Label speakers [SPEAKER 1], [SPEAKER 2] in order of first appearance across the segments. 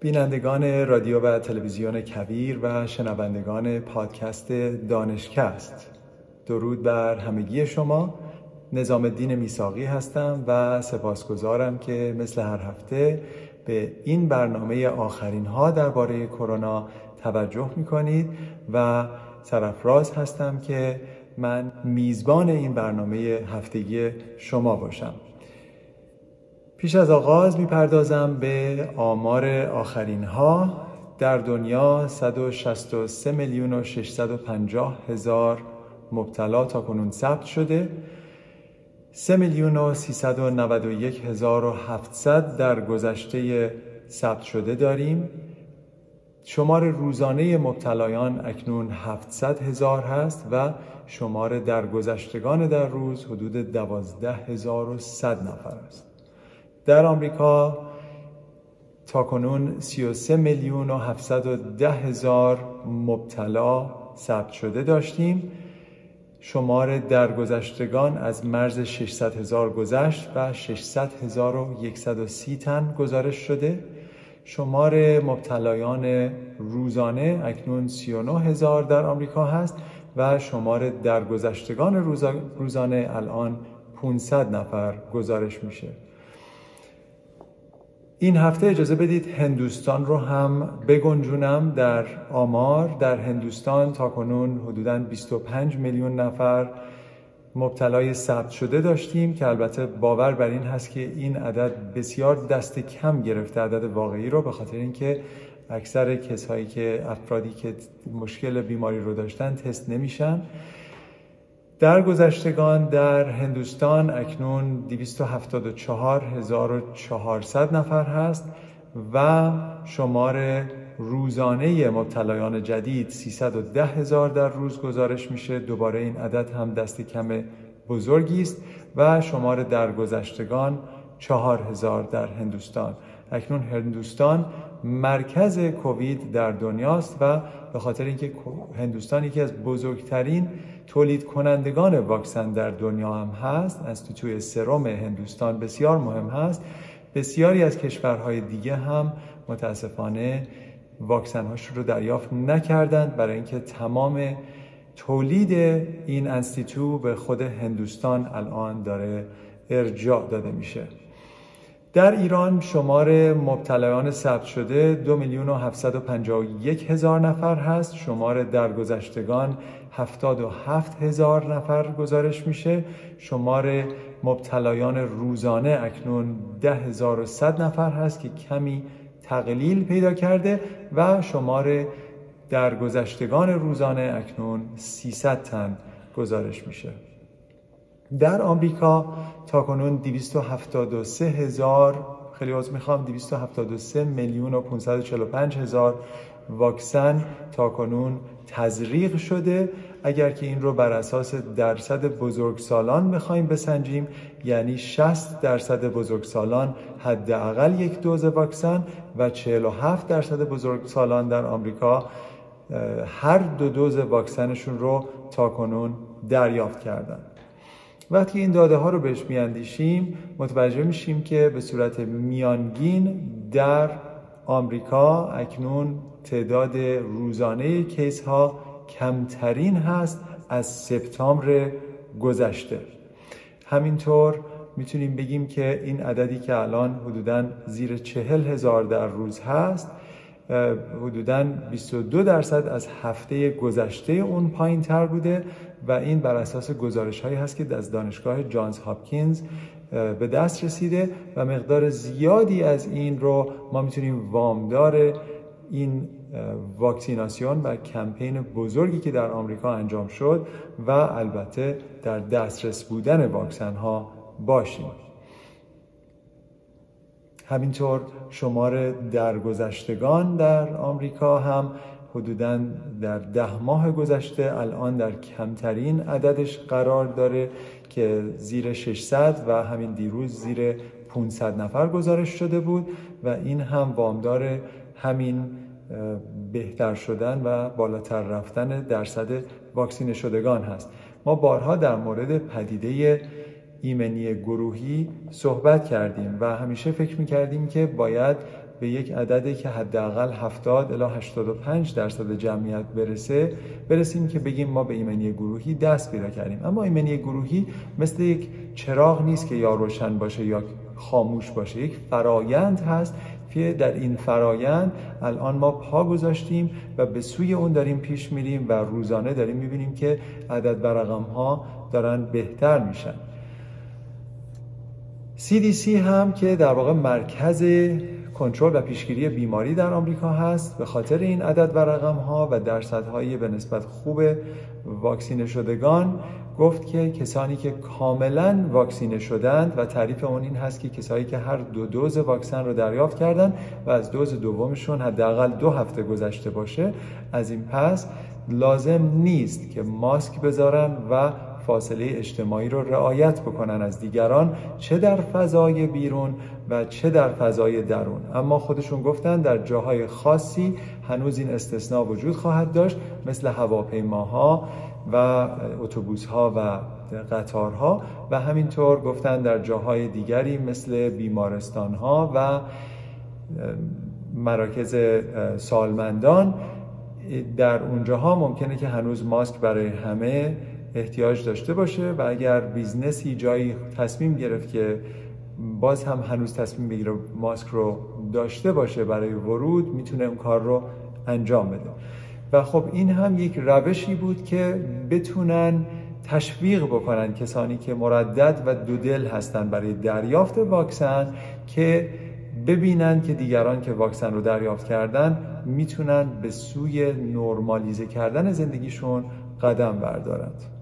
[SPEAKER 1] بینندگان رادیو و تلویزیون کبیر و شنوندگان پادکست دانشکست. درود بر همگی شما. نظام الدین میساقی هستم و سپاسگزارم که مثل هر هفته به این برنامه آخرین ها درباره کرونا توجه می کنید و سرفراز هستم که من میزبان این برنامه هفتگی شما باشم. پیش از آغاز می‌پردازم به آمار آخرین ها. در دنیا 163 میلیون و 650 هزار مبتلا تا کنون ثبت شده. 3 میلیون و 391 هزار و 700 در گذشته ثبت شده داریم. شمار روزانه مبتلایان اکنون 700 هزار هست و شمار درگذشتگان در روز حدود 12100 نفر است. در آمریکا تا کنون 33 میلیون و 710 هزار مبتلا ثبت شده داشتیم. شمار درگذشتگان از مرز 600 هزار گذشت و 600 هزار و 130 تن گزارش شده. شمار مبتلایان روزانه اکنون 39 هزار در آمریکا هست و شمار درگذشتگان روزانه الان 500 نفر گزارش میشه. این هفته اجازه بدید هندوستان رو هم بگنجونم در آمار. در هندوستان تا کنون حدوداً 25 میلیون نفر مبتلای ثبت شده داشتیم که البته باور بر این هست که این عدد بسیار دست کم گرفته عدد واقعی رو به خاطر اینکه اکثر کسایی که افرادی که مشکل بیماری رو داشتن تست نمیشن. در گذشتگان در هندوستان اکنون 274400 نفر هست و شمار روزانه مبتلایان جدید 310 هزار در روز گزارش میشه. دوباره این عدد هم دست کم بزرگی است و شمار درگذشتگان 4000 در هندوستان. اکنون هندوستان مرکز کووید در دنیاست و به خاطر اینکه هندوستان یکی از بزرگترین تولید کنندگان واکسن در دنیا هم هست انستیتوی سروم هندوستان بسیار مهم هست. بسیاری از کشورهای دیگه هم متاسفانه واکسن هاش رو دریافت نکردند برای اینکه تمام تولید این انستیتو به خود هندوستان الان داره ارجاع داده میشه. در ایران شمار مبتلایان ثبت شده دو میلیون و یک هزار نفر هست. شمار درگذشتگان هفتاد و هفت هزار نفر گزارش میشه. شمار مبتلایان روزانه اکنون ده هزار و صد نفر هست که کمی تقلیل پیدا کرده و شمار درگذشتگان روزانه اکنون 300 تن گزارش میشه. در آمریکا تا کنون 273 هزار خیلی از می‌خوام 273 میلیون و 545 هزار واکسن تا کنون تزریق شده اگر که این رو بر اساس درصد بزرگسالان بخوایم بسنجیم یعنی 60 درصد بزرگسالان حداقل یک دوز واکسن و 47 درصد بزرگسالان در آمریکا هر دو دوز واکسنشون رو تا کنون دریافت کردند. وقتی این داده ها رو بهش میاندیشیم متوجه میشیم که به صورت میانگین در آمریکا اکنون تعداد روزانه کیس ها کمترین هست از سپتامبر گذشته. همینطور می‌تونیم بگیم که این عددی که الان حدودا زیر چهل هزار در روز هست حدودا 22 درصد از هفته گذشته اون پایین تر بوده و این بر اساس گزارش هایی هست که از دانشگاه جانز هاپکینز به دست رسیده و مقدار زیادی از این رو ما می‌تونیم وامدار این واکسیناسیون و کمپین بزرگی که در آمریکا انجام شد و البته در دسترس بودن واکسن ها باشیم. همینطور شمار درگذشتگان در آمریکا هم حدودا در ده ماه گذشته الان در کمترین عددش قرار داره که زیر 600 و همین دیروز زیر 500 نفر گزارش شده بود و این هم وامدار همین بهتر شدن و بالاتر رفتن درصد واکسینه شدگان هست. ما بارها در مورد پدیده ایمنی گروهی صحبت کردیم و همیشه فکر می‌کردیم که باید به یک عددی که حداقل 70 الی 85 درصد جمعیت برسه برسیم که بگیم ما به ایمنی گروهی دست پیدا کردیم. اما ایمنی گروهی مثل یک چراغ نیست که یا روشن باشه یا خاموش باشه. یک فرایند هست که در این فرایند الان ما پا گذاشتیم و به سوی اون داریم پیش میریم و روزانه داریم می‌بینیم که عدد و رقم ها دارن بهتر میشن. CDC هم که در واقع مرکز کنترل و پیشگیری بیماری در آمریکا هست. به خاطر این عدد و رقم ها و درصدهای به نسبت خوب واکسینه شدگان گفت که کسانی که کاملا واکسینه شدند و تعریف اون این هست که کسایی که هر دو دوز واکسن رو دریافت کردن و از دوز دومشون حداقل دو هفته گذشته باشه از این پس لازم نیست که ماسک بذارن و فاصله اجتماعی رو رعایت بکنن از دیگران چه در فضای بیرون و چه در فضای درون. اما خودشون گفتن در جاهای خاصی هنوز این استثناء وجود خواهد داشت مثل هواپیماها و اتوبوس ها و قطارها و همینطور گفتن در جاهای دیگری مثل بیمارستان ها و مراکز سالمندان در اونجاها ممکنه که هنوز ماسک برای همه احتیاج داشته باشه و اگر business ی جایی تصمیم گرفت که باز هم هنوز تصمیم بگیره ماسک رو داشته باشه برای ورود می‌تونه اون کار رو انجام بده. و خب این هم یک روشی بود که بتونن تشویق بکنن کسانی که مردد و دودل هستن برای دریافت واکسن که ببینن که دیگران که واکسن رو دریافت کردن می‌تونن به سوی نرمالیزه کردن زندگیشون قدم بردارند.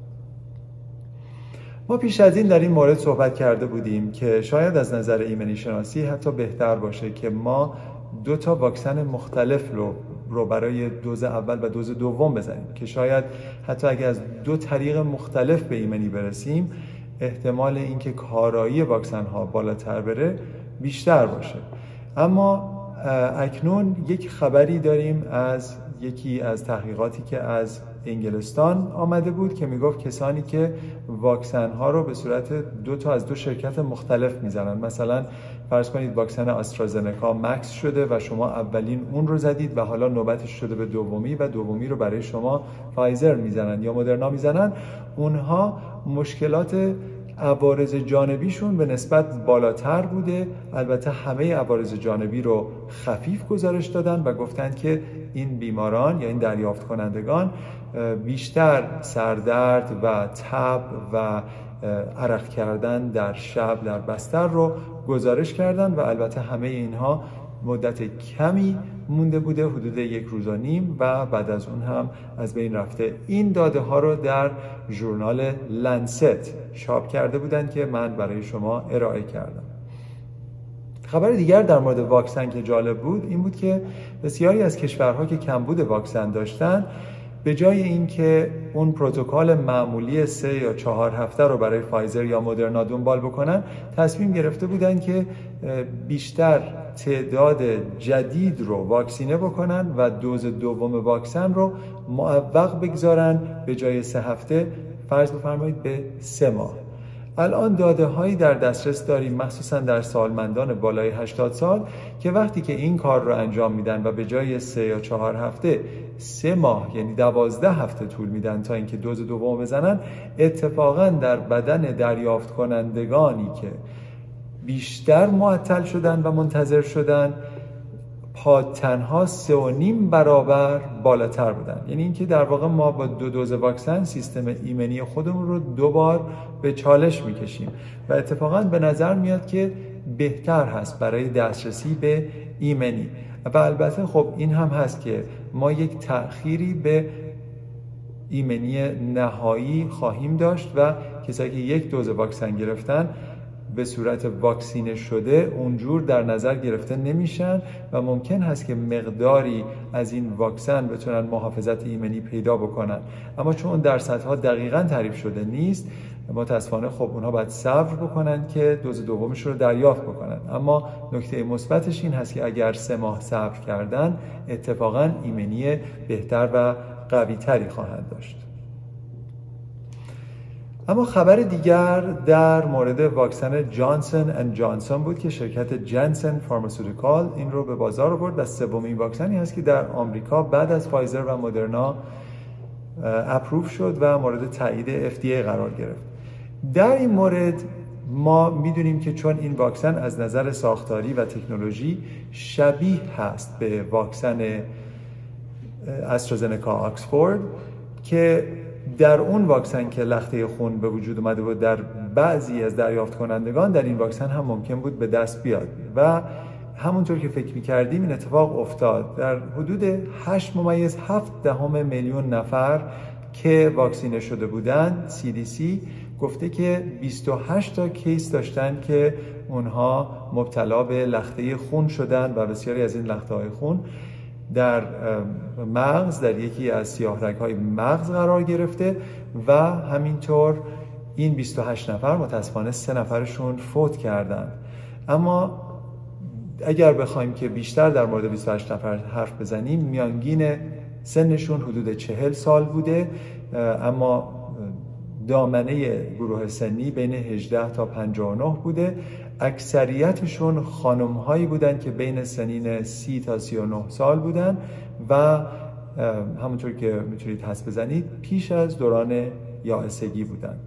[SPEAKER 1] ما پیش از این در این مورد صحبت کرده بودیم که شاید از نظر ایمنی شناسی حتی بهتر باشه که ما دو تا واکسن مختلف رو رو برای دوز اول و دوز دوم بزنیم که شاید حتی اگر از دو طریق مختلف به ایمنی برسیم احتمال اینکه کارایی واکسن ها بالاتر بره بیشتر باشه. اما اکنون یک خبری داریم از یکی از تحقیقاتی که از انگلستان آمده بود که می‌گفت کسانی که واکسن ها رو به صورت دو تا از دو شرکت مختلف می‌زنن. مثلا فرض کنید واکسن آسترازنکا مکس شده و شما اولین اون رو زدید و حالا نوبتش شده به دومی و دومی رو برای شما فایزر می‌زنن یا مدرنا می‌زنن. اونها مشکلات عوارض جانبیشون به نسبت بالاتر بوده. البته همه عوارض جانبی رو خفیف گزارش دادن و گفتند که این بیماران یا این دریافت کنندگان بیشتر سردرد و تب و عرق کردن در شب در بستر رو گزارش کردن و البته همه اینها مدت کمی مونده بوده حدود یک روز و نیم و بعد از اون هم از بین رفته. این داده ها رو در ژورنال لنست چاپ کرده بودن که من برای شما ارائه کردم. خبر دیگر در مورد واکسن که جالب بود این بود که بسیاری از کشورها که کمبود واکسن داشتن به جای اینکه اون پروتکل معمولی سه یا چهار هفته رو برای فایزر یا مدرنا دنبال بکنن تصمیم گرفته بودن که بیشتر تعداد جدید رو واکسینه بکنن و دوز دوم واکسن رو معوق بگذارن به جای سه هفته. فرض بفرمایید به سه ماه. الان داده هایی در دسترس داریم مخصوصا در سالمندان بالای 80 سال که وقتی که این کار رو انجام میدن و به جای سه یا چهار هفته سه ماه یعنی دوازده هفته طول میدن تا اینکه دوز دوم بزنن اتفاقا در بدن دریافت کنندگانی که بیشتر معطل شدن و منتظر شدن تنها سه و نیم برابر بالاتر بودن. یعنی اینکه در واقع ما با دو دوز واکسن سیستم ایمنی خودمون رو دوبار به چالش می‌کشیم و اتفاقا به نظر میاد که بهتر هست برای دسترسی به ایمنی. و البته خب این هم هست که ما یک تأخیری به ایمنی نهایی خواهیم داشت و کسایی که یک دوز واکسن گرفتن به صورت واکسینه شده اونجور در نظر گرفته نمیشن و ممکن هست که مقداری از این واکسن بتونن محافظت ایمنی پیدا بکنن. اما چون درصدها دقیقا تعریف شده نیست متاسفانه خب اونها باید صبر بکنن که دوز دومش رو دریافت بکنن. اما نکته مثبتش این هست که اگر سه ماه صبر کردن اتفاقا ایمنی بهتر و قوی تری خواهند داشت. اما خبر دیگر در مورد واکسن جانسون and جانسون بود که شرکت جنسن Pharmaceutical این رو به بازار آورد و سومین واکسنی هست که در آمریکا بعد از فایزر و مدرنا approve شد و مورد تایید FDA قرار گرفت. در این مورد ما می‌دونیم که چون این واکسن از نظر ساختاری و تکنولوژی شبیه هست به واکسن استرازنکا آکسفورد که در اون واکسن که لخته خون به وجود اومده بود در بعضی از دریافت کنندگان در این واکسن هم ممکن بود به دست بیاد. و همونطور که فکر می‌کردیم این اتفاق افتاد. در حدود 8 ممیز 7 دهم میلیون نفر که واکسینه شده بودند CDC گفته که 28 تا کیس داشتن که اونها مبتلا به لخته خون شدن و بسیاری از این لخته های خون. در مغز در یکی از سیاه های مغز قرار گرفته و همینطور این 28 نفر متاسفانه سه نفرشون فوت کردند. اما اگر بخوایم که بیشتر در مورد 28 نفر حرف بزنیم میانگین سنشون حدود 40 سال بوده اما دامنه گروه سنی بین 18 تا 59 بوده. اکثریتشون خانم هایی بودن که بین سنین 30 تا 39 سال بودن و همونطور که می‌تونید حس بزنید پیش از دوران یائسگی بودن.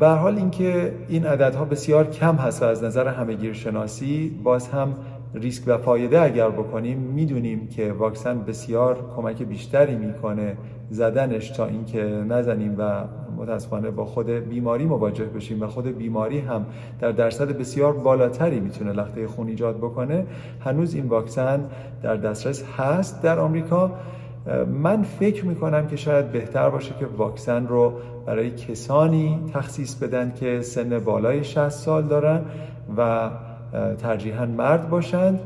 [SPEAKER 1] به حال اینکه این عددها بسیار کم هست و از نظر همه شناسی باز هم ریسک و فایده اگر بکنیم می‌دونیم که واکسن بسیار کمک بیشتری می‌کنه زدنش تا اینکه نزنیم و متاسفانه با خود بیماری مواجه بشیم و خود بیماری هم در درصد بسیار بالاتری می‌تونه لخته خون ایجاد بکنه. هنوز این واکسن در دسترس هست در آمریکا. من فکر می‌کنم که شاید بهتر باشه که واکسن رو برای کسانی تخصیص بدن که سن بالای 60 سال دارن و ترجیحاً مرد باشند.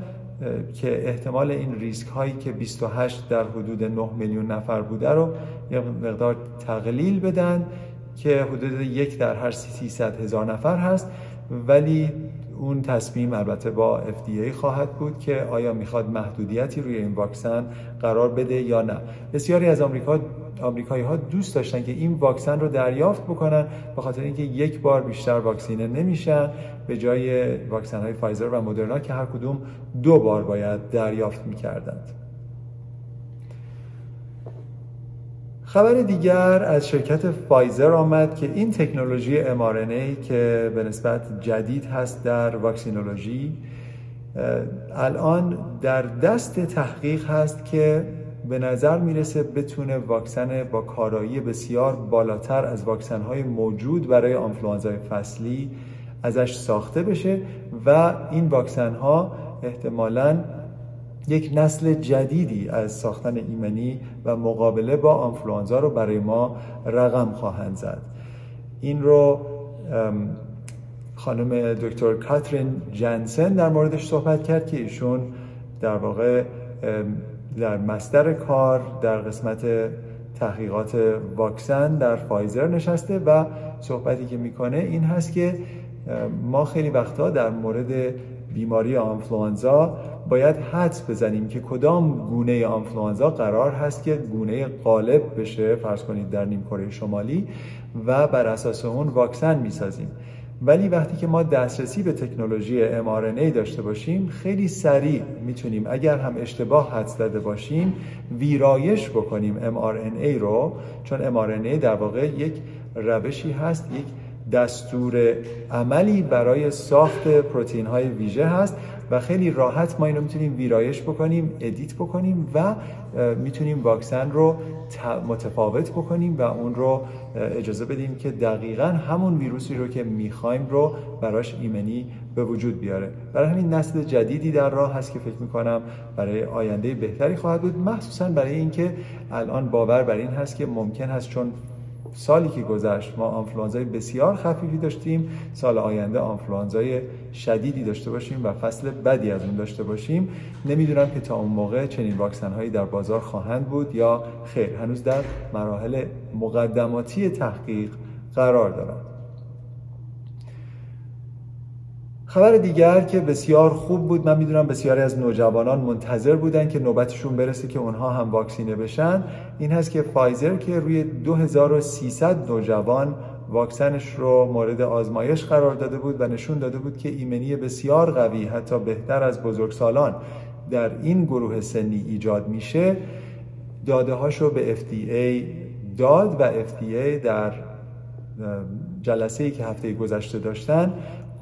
[SPEAKER 1] که احتمال این ریسک هایی که 28 در حدود 9 میلیون نفر بوده رو یه مقدار تقلیل بدن که حدود یک در هر 300 هزار نفر هست. ولی اون تصمیم البته با FDA خواهد بود که آیا می‌خواد محدودیتی روی این واکسن قرار بده یا نه. بسیاری از آمریکا آمریکایی ها دوست داشتن که این واکسن رو دریافت بکنن به خاطر اینکه یک بار بیشتر واکسینه نمیشن. به جای واکسن های فایزر و مدرنا که هر کدوم دو بار باید دریافت می‌کردند. خبر دیگر از شرکت فایزر آمد که این تکنولوژی mRNA که به نسبت جدید هست در واکسینولوژی الان در دست تحقیق هست که به نظر می‌رسه بتونه واکسن با کارایی بسیار بالاتر از واکسن های موجود برای آنفلوانزای فصلی ازش ساخته بشه و این واکسن ها احتمالاً یک نسل جدیدی از ساختن ایمنی و مقابله با آنفلوانزا رو برای ما رقم خواهند زد. این رو خانم دکتر کاترین جنسن در موردش صحبت کرد که ایشون در واقع در مستر کار در قسمت تحقیقات واکسن در فایزر نشسته و صحبتی که می‌کنه این هست که ما خیلی وقتا در مورد بیماری آنفلوانزا باید حدس بزنیم که کدام گونه آنفلوانزا قرار هست که گونه غالب بشه فرض کنید در نیم کره شمالی و بر اساس اون واکسن می‌سازیم. ولی وقتی که ما دسترسی به تکنولوژی mRNA داشته باشیم خیلی سریع می‌تونیم اگر هم اشتباه حدس زده باشیم ویرایش بکنیم mRNA رو چون mRNA در واقع یک روشی هست یک دستور عملی برای ساخت پروتئین های ویژه هست و خیلی راحت ما اینو می‌تونیم ویرایش بکنیم ادیت بکنیم و می‌تونیم واکسن رو متفاوت بکنیم و اون رو اجازه بدیم که دقیقا همون ویروسی رو که می‌خوایم رو براش ایمنی به وجود بیاره. برای همین نسل جدیدی در راه هست که فکر می‌کنم برای آینده بهتری خواهد بود مخصوصا برای اینکه الان باور بر این هست که ممکن هست چون سالی که گذشت ما آنفلوانزای بسیار خفیفی داشتیم سال آینده آنفلوانزای شدیدی داشته باشیم و فصل بدی از اون داشته باشیم. نمی‌دونم که تا اون موقع چنین واکسن هایی در بازار خواهند بود یا خیر. هنوز در مراحل مقدماتی تحقیق قرار دارند. خبر دیگر که بسیار خوب بود من می‌دونم بسیاری از نوجوانان منتظر بودن که نوبتشون برسه که اونها هم واکسینه بشن. این هست که فایزر که روی 2300 نوجوان واکسنش رو مورد آزمایش قرار داده بود و نشون داده بود که ایمنی بسیار قوی حتی بهتر از بزرگسالان در این گروه سنی ایجاد میشه. داده هاشو به FDA داد و FDA در جلسه ای که هفته گذشته داشتن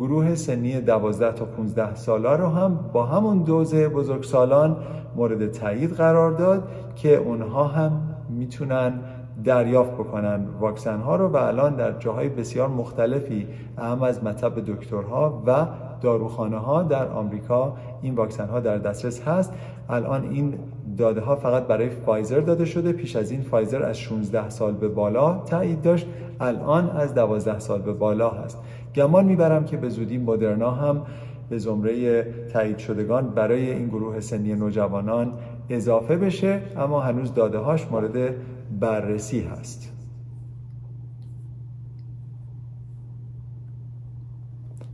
[SPEAKER 1] گروه سنی 12 تا 15 ساله رو هم با همون دوز بزرگسالان مورد تایید قرار داد که اونها هم می‌تونن دریافت بکنن واکسن ها رو و الان در جاهای بسیار مختلفی اهم از مطب دکترها و داروخانه ها در آمریکا این واکسن ها در دسترس هست. الان این داده ها فقط برای فایزر داده شده پیش از این فایزر از 16 سال به بالا تایید داشت الان از 12 سال به بالا هست. گمان می‌برم که به زودی مدرنا هم به زمره تایید شدگان برای این گروه سنی نوجوانان اضافه بشه اما هنوز داده هاش مورد بررسی هست.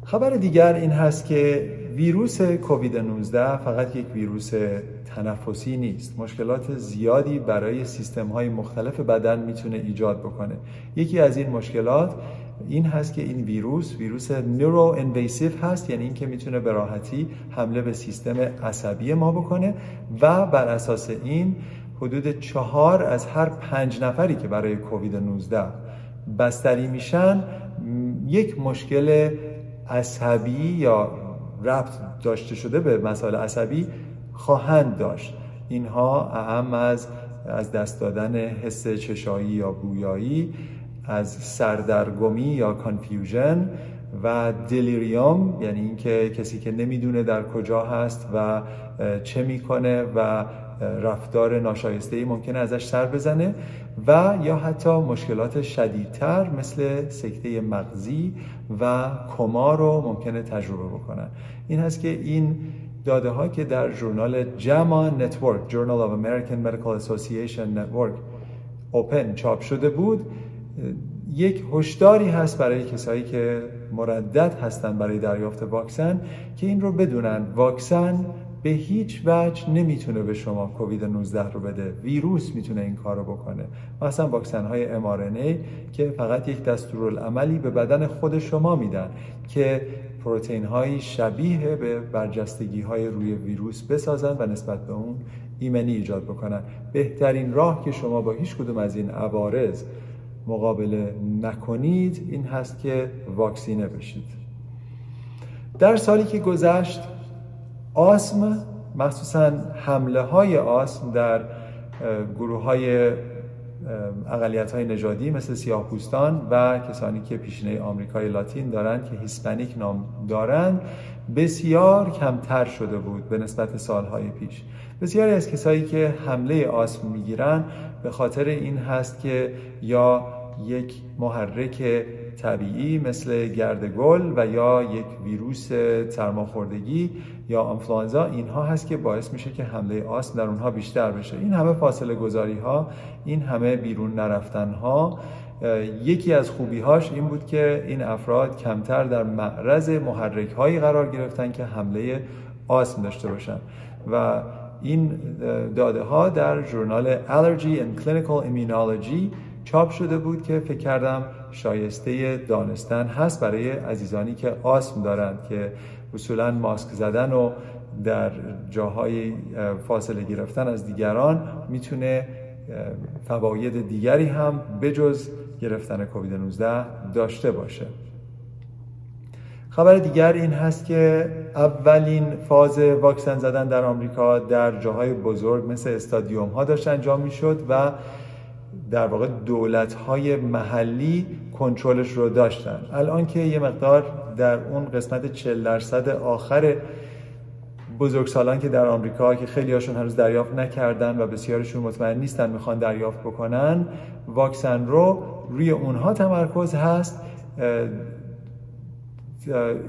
[SPEAKER 1] خبر دیگر این هست که ویروس کووید 19 فقط یک ویروس تنفسی نیست. مشکلات زیادی برای سیستم های مختلف بدن می‌تونه ایجاد بکنه. یکی از این مشکلات این هست که این ویروس ویروس نورو انویسیو هست یعنی اینکه می‌تونه به راحتی حمله به سیستم عصبی ما بکنه و بر اساس این حدود چهار از هر پنج نفری که برای کووید 19 بستری میشن یک مشکل عصبی یا ربط داشته شده به مسائل عصبی خواهند داشت. اینها اهم از از دست دادن حس چشایی یا بویایی از سردرگمی یا کانفیوژن و دلیریوم یعنی اینکه کسی که نمی‌دونه در کجا هست و چه می‌کنه و رفتار ناشایسته ای ممکنه ازش سر بزنه و یا حتی مشکلات شدیدتر مثل سکته مغزی و کما رو ممکنه تجربه بکنن این هست که این داده ها که در ژورنال JAMA Network Journal of American Medical Association Network Open چاپ شده بود یک هشداری هست برای کسایی که مردد هستن برای دریافت واکسن که این رو بدونن. واکسن به هیچ وجه نمی‌تونه به شما کووید 19 رو بده. ویروس می‌تونه این کار رو بکنه مثلا واکسن های mRNA که فقط یک دستورالعملی به بدن خود شما میدن که پروتئین های شبیه به برجستگی های روی ویروس بسازن و نسبت به اون ایمنی ایجاد بکنن. بهترین راه که شما با هیچ کدوم از این عوارض مقابله نکنید این هست که واکسینه بشید. در سالی که گذشت آسم مخصوصا حمله های آسم در گروه های اقلیت های نژادی مثل سیاه پوستان و کسانی که پیشینه آمریکای لاتین دارند که هیسپانیک نام دارند بسیار کمتر شده بود به نسبت سالهای پیش. بسیاری از کسایی که حمله آسم می‌گیرن به خاطر این هست که یا یک محرک طبیعی مثل گردگل و یا یک ویروس سرماخوردگی یا آنفلانزا اینها هست که باعث میشه که حمله آسم در اونها بیشتر بشه. این همه فاصله گذاری ها این همه بیرون نرفتن ها یکی از خوبی هاش این بود که این افراد کمتر در معرض محرک هایی قرار گرفتن که حمله آسم داشته باشن. و این داده ها در ژورنال Allergy and Clinical Immunology چاپ شده بود که فکر کردم شایسته دانستن هست برای عزیزانی که آسم دارند که اصولا ماسک زدن و در جاهای فاصله گرفتن از دیگران می‌تونه فواید دیگری هم بجز گرفتن کووید 19 داشته باشه. خبر دیگر این هست که اولین فاز واکسن زدن در آمریکا در جاهای بزرگ مثل استادیوم ها داشت انجام می‌شد و در واقع دولت های محلی کنترلش رو داشتن. الان که یه مقدار در اون قسمت 40 درصد آخر بزرگسالان که در آمریکا که خیلی هاشون هنوز دریافت نکردن و بسیارشون مطمئن نیستن می‌خوان دریافت بکنن واکسن رو روی اونها تمرکز هست.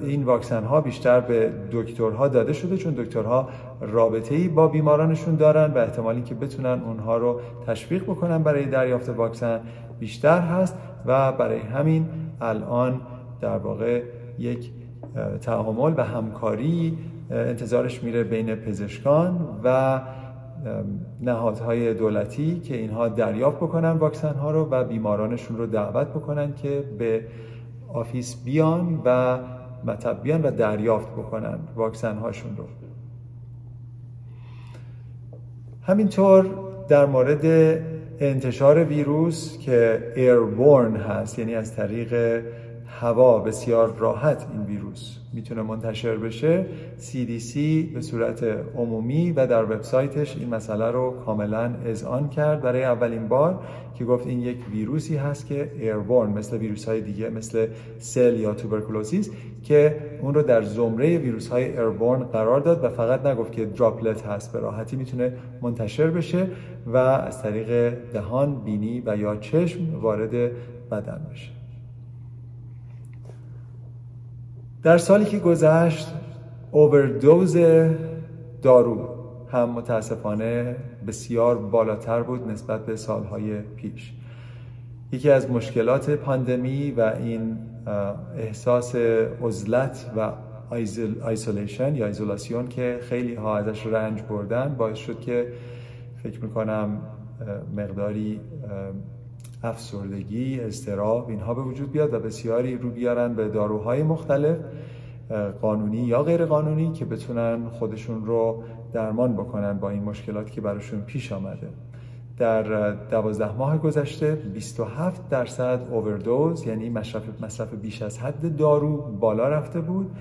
[SPEAKER 1] این واکسن ها بیشتر به دکترها داده شده چون دکترها رابطه ای با بیمارانشون دارن و احتمالی که بتونن اونها رو تشویق بکنن برای دریافت واکسن بیشتر هست و برای همین الان در واقع یک تعامل و همکاری انتظارش میره بین پزشکان و نهادهای دولتی که اینها دریافت بکنن واکسن ها رو و بیمارانشون رو دعوت بکنن که به office بیان و مطب بیان و دریافت بکنن واکسن هاشون رو. همینطور در مورد انتشار ویروس که airborne هست یعنی از طریق هوا بسیار راحت این ویروس می‌تونه منتشر بشه. CDC به صورت عمومی و در وبسایتش این مسئله رو کاملا اذعان کرد. برای اولین بار که گفت این یک ویروسی هست که ایربورن مثل ویروس های دیگه مثل سل یا توبرکلوزیس که اون رو در زمره ویروس های ایربورن قرار داد و فقط نگفت که دراپلت هست به راحتی می‌تونه منتشر بشه و از طریق دهان، بینی و یا چشم وارد بدن بشه. در سالی که گذشت اووردوز دارو هم متاسفانه بسیار بالاتر بود نسبت به سالهای پیش. یکی از مشکلات پاندمی و این احساس عزلت و isolation یا ایزولاسیون که خیلی ها ازش رنج بردن باعث شد که فکر می‌کنم مقداری افسردگی، اضطراب اینها به وجود بیاد و بسیاری رو بیارن به داروهای مختلف قانونی یا غیر قانونی که بتونن خودشون رو درمان بکنن با این مشکلات که براشون پیش آمده. در دوازده ماه گذشته 27 درصد اووردوز یعنی مصرف مصرف بیش از حد دارو بالا رفته بود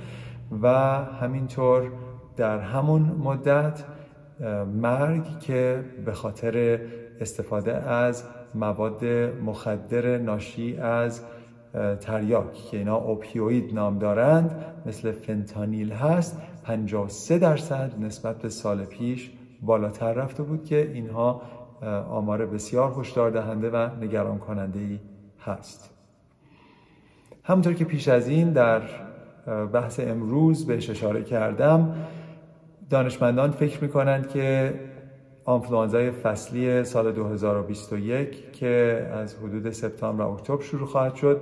[SPEAKER 1] و همینطور در همون مدت مرگ که به خاطر استفاده از مواد مخدر ناشی از تریاک که اینا اوپیوید نام دارند مثل فنتانیل هست 53 درصد نسبت به سال پیش بالاتر رفته بود که اینها آمار بسیار هشدار دهنده و نگران کننده ای هست. همونطور که پیش از این در بحث امروز بهش اشاره کردم دانشمندان فکر می‌کنند که آنفلوانزای فصلی سال 2021 که از حدود سپتامبر و اکتبر شروع خواهد شد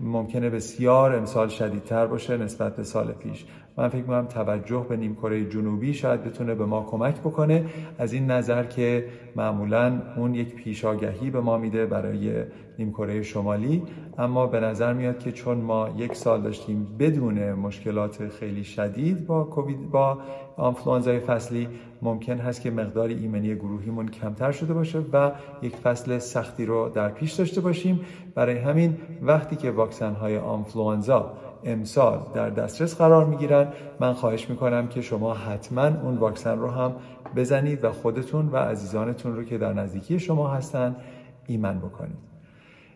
[SPEAKER 1] ممکنه بسیار امسال شدیدتر باشه نسبت به سال پیش. من فکر می‌کنم توجه به نیمکره جنوبی شاید بتونه به ما کمک بکنه. از این نظر که معمولا اون یک پیشاگهی به ما میده برای نیمکره شمالی. اما به نظر میاد که چون ما یک سال داشتیم بدون مشکلات خیلی شدید با کووید با آنفلوانزای فصلی ممکن هست که مقدار ایمنی گروهیمون کمتر شده باشه و یک فصل سختی رو در پیش داشته باشیم. برای همین وقتی که واکسن های آنفلوانزا امسال در دسترس قرار می‌گیرن. من خواهش می‌کنم که شما حتما اون واکسن رو هم بزنید و خودتون و عزیزانتون رو که در نزدیکی شما هستن ایمن بکنید.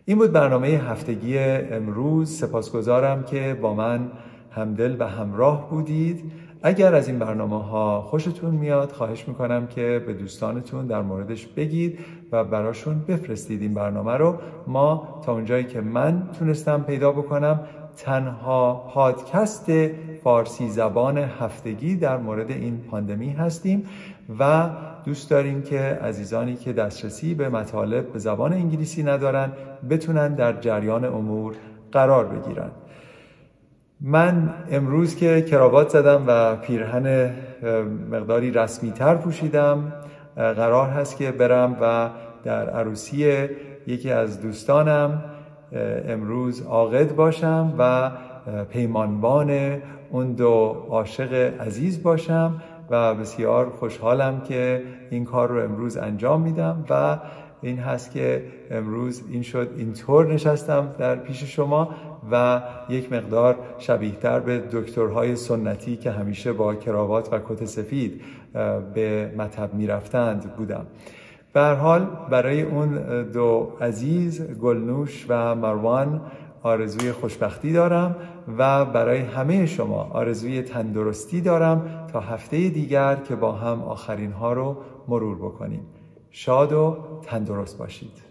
[SPEAKER 1] این بود برنامه هفتگی امروز. سپاسگزارم که با من همدل و همراه بودید. اگر از این برنامه ها خوشتون میاد خواهش می‌کنم که به دوستانتون در موردش بگید و براشون بفرستید این برنامه رو. ما تا اونجایی که من تونستم پیدا بکنم تنها پادکست فارسی زبان هفتگی در مورد این پاندمی هستیم و دوست داریم که عزیزانی که دسترسی به مطالب به زبان انگلیسی ندارن بتونن در جریان امور قرار بگیرن. من امروز که کراوات زدم و پیرهن مقداری رسمی تر پوشیدم قرار هست که برم و در عروسی یکی از دوستانم امروز عاقد باشم و پیمانبان اون دو عاشق عزیز باشم و بسیار خوشحالم که این کار رو امروز انجام میدم و این هست که امروز این شد اینطور نشستم در پیش شما و یک مقدار شبیهتر به دکترهای سنتی که همیشه با کراوات و کت سفید به مطب می‌رفتند بودم. به حال برای اون دو عزیز گلنوش و مروان آرزوی خوشبختی دارم و برای همه شما آرزوی تندرستی دارم تا هفته دیگر که با هم آخرین ها رو مرور بکنیم. شاد و تندرست باشید.